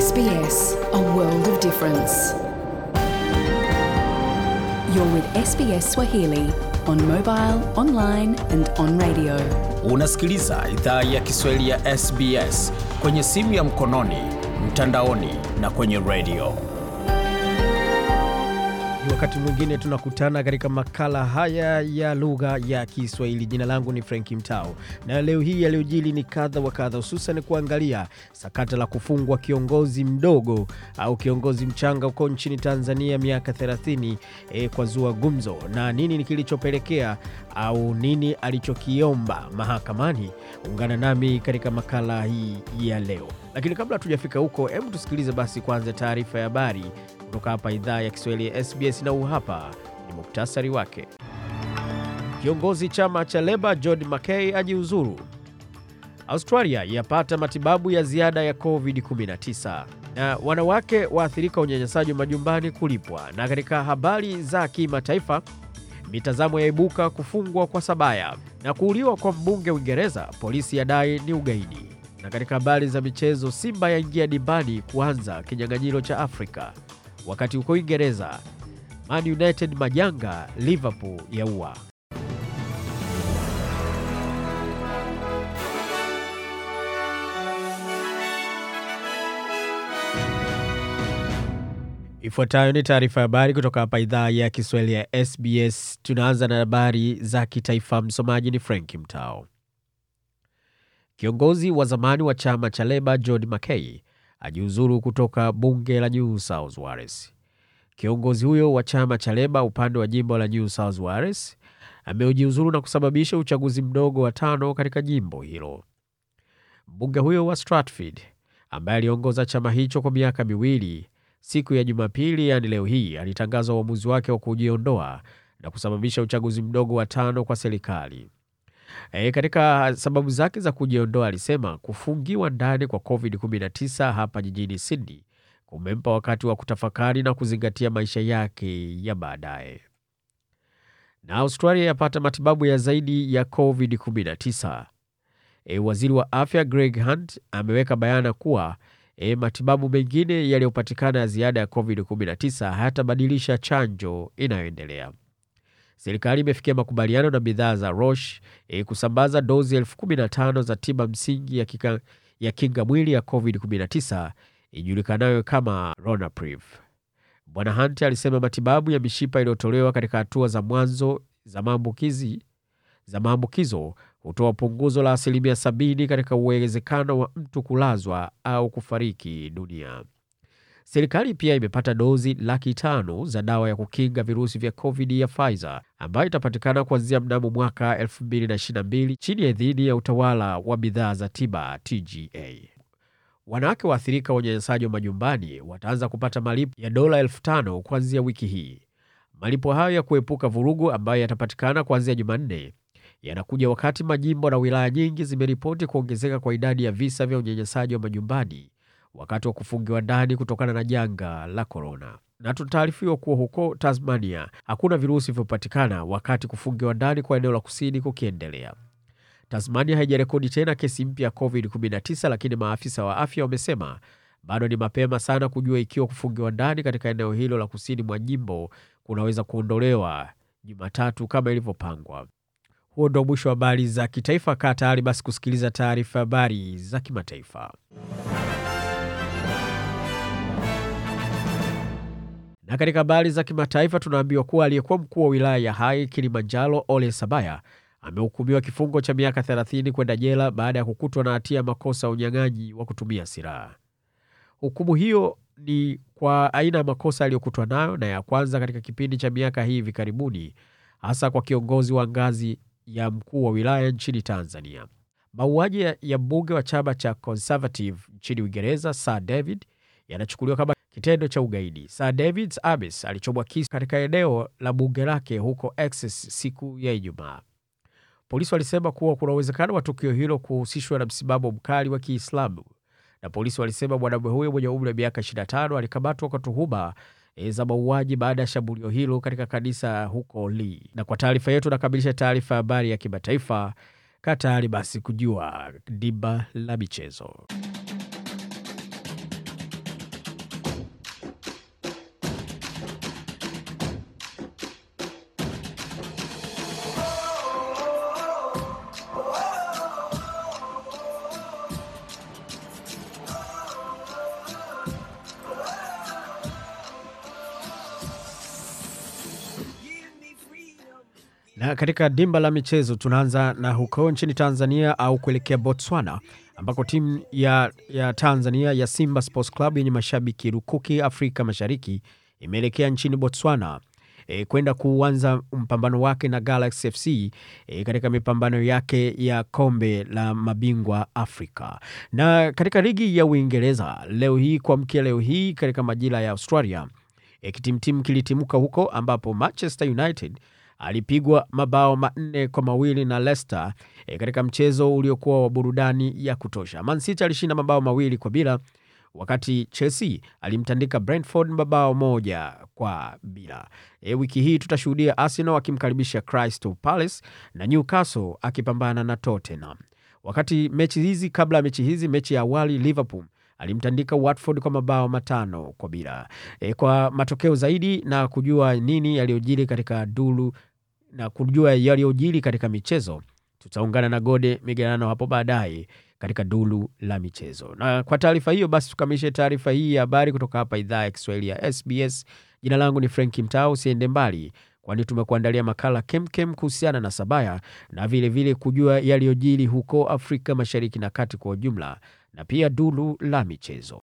SBS, a world of difference. You're with SBS Swahili on mobile, online and on radio. Unasikiliza idhaa ya Kiswahili ya SBS kwenye simu ya mkononi, mtandaoni na kwenye redio. Ni wakati mwingine tunakutana katika makala haya ya lugha ya Kiswahili. Jina langu ni Frank Mtao, na leo hii yaliyojili ni kadha wa kadha, hususan kuangalia sakata la kufungwa kiongozi mdogo au kiongozi mchanga huko nchini Tanzania miaka 30 e, kwa zua gumzo na nini ni kilichopelekea au nini alichokiomba mahakamani. Ungana nami katika makala hii ya leo, lakini kabla hatujafika huko, hebu tusikilize basi kwanza taarifa ya habari kutoka hapa idhaa ya Kiswahili ya SBS na huu hapa ni muktasari wake. Kiongozi chama cha Leba John McKay ajiuzuru. Australia yapata matibabu ya ziada ya COVID-19 na wanawake waathirika unyanyasaji wa majumbani kulipwa. Na katika habari za kimataifa, mitazamo yaibuka kufungwa kwa Sabaya na kuuliwa kwa mbunge Uingereza, polisi yadai ni ugaidi. Na katika habari za michezo, Simba yaingia dimbani kuanza kinyang'anyiro cha Afrika wakati huko Uingereza Man United majanga, Liverpool yaua. Ifuatayo ni taarifa ya habari kutoka hapa idhaa ya Kiswahili ya SBS. Tunaanza na habari za kitaifa. Msomaji ni Frank Mtao. Kiongozi wa zamani wa chama cha Leba John McCain ajiuzuru kutoka bunge la New South Wales. Kiongozi huyo wa chama cha Leba upande wa jimbo la New South Wales ameujiuzuru na kusababisha uchaguzi mdogo wa tano katika jimbo hilo. Mbunge huyo wa Stratford ambaye aliongoza chama hicho kwa miaka miwili, siku ya Jumapili yaani leo hii, alitangaza uamuzi wake wa kujiondoa na kusababisha uchaguzi mdogo wa tano kwa serikali. E, katika sababu zake za kujiondoa alisema kufungiwa ndani kwa COVID-19 hapa jijini Sydney kumempa wakati wa kutafakari na kuzingatia maisha yake ya baadaye. Na Australia yapata matibabu ya zaidi ya COVID-19. E, waziri wa afya Greg Hunt ameweka bayana kuwa e, matibabu mengine yaliyopatikana ya ziada ya COVID-19 hayatabadilisha chanjo inayoendelea. Serikali imefikia makubaliano na bidhaa za Roche e, kusambaza dozi elfu kumi na tano za tiba msingi ya, kika, ya kinga mwili ya COVID-19 ijulikanayo kama Ronapriv. Bwana Hunt alisema matibabu ya mishipa iliyotolewa katika hatua za mwanzo za maambukizi za maambukizo hutoa punguzo la asilimia sabini katika uwezekano wa mtu kulazwa au kufariki dunia. Serikali pia imepata dozi laki tano za dawa ya kukinga virusi vya COVID ya Pfizer ambayo itapatikana kuanzia mnamo mwaka 2022 chini ya idhini ya utawala wa bidhaa za tiba TGA. Wanawake waathirika wa unyanyasaji wa majumbani wataanza kupata malipo ya dola elfu tano kuanzia wiki hii. Malipo hayo ya kuepuka vurugu ambayo yatapatikana kuanzia Jumanne yanakuja wakati majimbo na wilaya nyingi zimeripoti kuongezeka kwa idadi ya visa vya unyanyasaji wa majumbani wakati wa kufungiwa ndani kutokana na janga la korona. Na tutaarifiwa kuwa huko Tasmania hakuna virusi vilivyopatikana wakati kufungiwa ndani kwa eneo la kusini kukiendelea. Tasmania haijarekodi tena kesi mpya ya COVID-19, lakini maafisa wa afya wamesema bado ni mapema sana kujua ikiwa kufungiwa ndani katika eneo hilo la kusini mwa jimbo kunaweza kuondolewa Jumatatu kama ilivyopangwa. Huo ndo mwisho wa habari za kitaifa. Kaa tayari basi kusikiliza taarifa habari za kimataifa. Na katika habari za kimataifa tunaambiwa kuwa aliyekuwa mkuu wa wilaya ya Hai Kilimanjaro Ole Sabaya amehukumiwa kifungo cha miaka 30 kwenda jela baada ya kukutwa na hatia ya makosa ya unyang'anyi wa kutumia silaha. Hukumu hiyo ni kwa aina ya makosa aliyokutwa nayo na ya kwanza katika kipindi cha miaka hii hivi karibuni, hasa kwa kiongozi wa ngazi ya mkuu wa wilaya nchini Tanzania. Mauaji ya mbunge wa chama cha Conservative nchini Uingereza Sir David yanachukuliwa kama kitendo cha ugaidi. Sir David Abis alichomwa kisu katika eneo la bunge lake huko Essex siku ya Ijumaa. Polisi walisema kuwa kuna uwezekano wa tukio hilo kuhusishwa na msimamo mkali wa Kiislamu, na polisi walisema mwanamume huyo mwenye umri wa miaka 25 alikamatwa kwa tuhuma e, za mauaji baada ya shambulio hilo katika kanisa huko Lee. Na kwa taarifa yetu nakamilisha taarifa ya habari ya kimataifa. Kaa tayari basi kujua dimba la michezo. Na katika dimba la michezo tunaanza na huko nchini Tanzania au kuelekea Botswana ambako timu ya, ya Tanzania ya Simba Sports Club yenye mashabiki rukuki Afrika Mashariki imeelekea nchini Botswana e, kwenda kuanza mpambano wake na Galaxy FC e, katika mipambano yake ya kombe la mabingwa Afrika. Na katika ligi ya Uingereza leo hii kuamkia leo hii katika majira ya Australia e, kitimtimu kilitimuka huko ambapo Manchester United alipigwa mabao manne kwa mawili na Leicester e, katika mchezo uliokuwa wa burudani ya kutosha. Man City alishinda mabao mawili kwa bila wakati Chelsea alimtandika Brentford mabao moja kwa bila. E, wiki hii tutashuhudia Arsenal akimkaribisha Crystal Palace na Newcastle akipambana na Tottenham. Wakati mechi hizi kabla ya mechi hizi, mechi ya awali Liverpool alimtandika Watford kwa mabao matano kwa bila. E, kwa matokeo zaidi na kujua nini yaliyojiri katika duru na kujua yaliyojiri katika michezo tutaungana na Gode Migerano hapo baadaye katika dulu la michezo. Na kwa taarifa hiyo basi, tukamilishe taarifa hii ya habari kutoka hapa idhaa ya Kiswahili ya SBS. Jina langu ni Franki Mtao, usiende mbali, kwani tumekuandalia makala kemkem kuhusiana na Sabaya na vilevile vile kujua yaliyojiri huko Afrika Mashariki na Kati kwa ujumla, na pia dulu la michezo.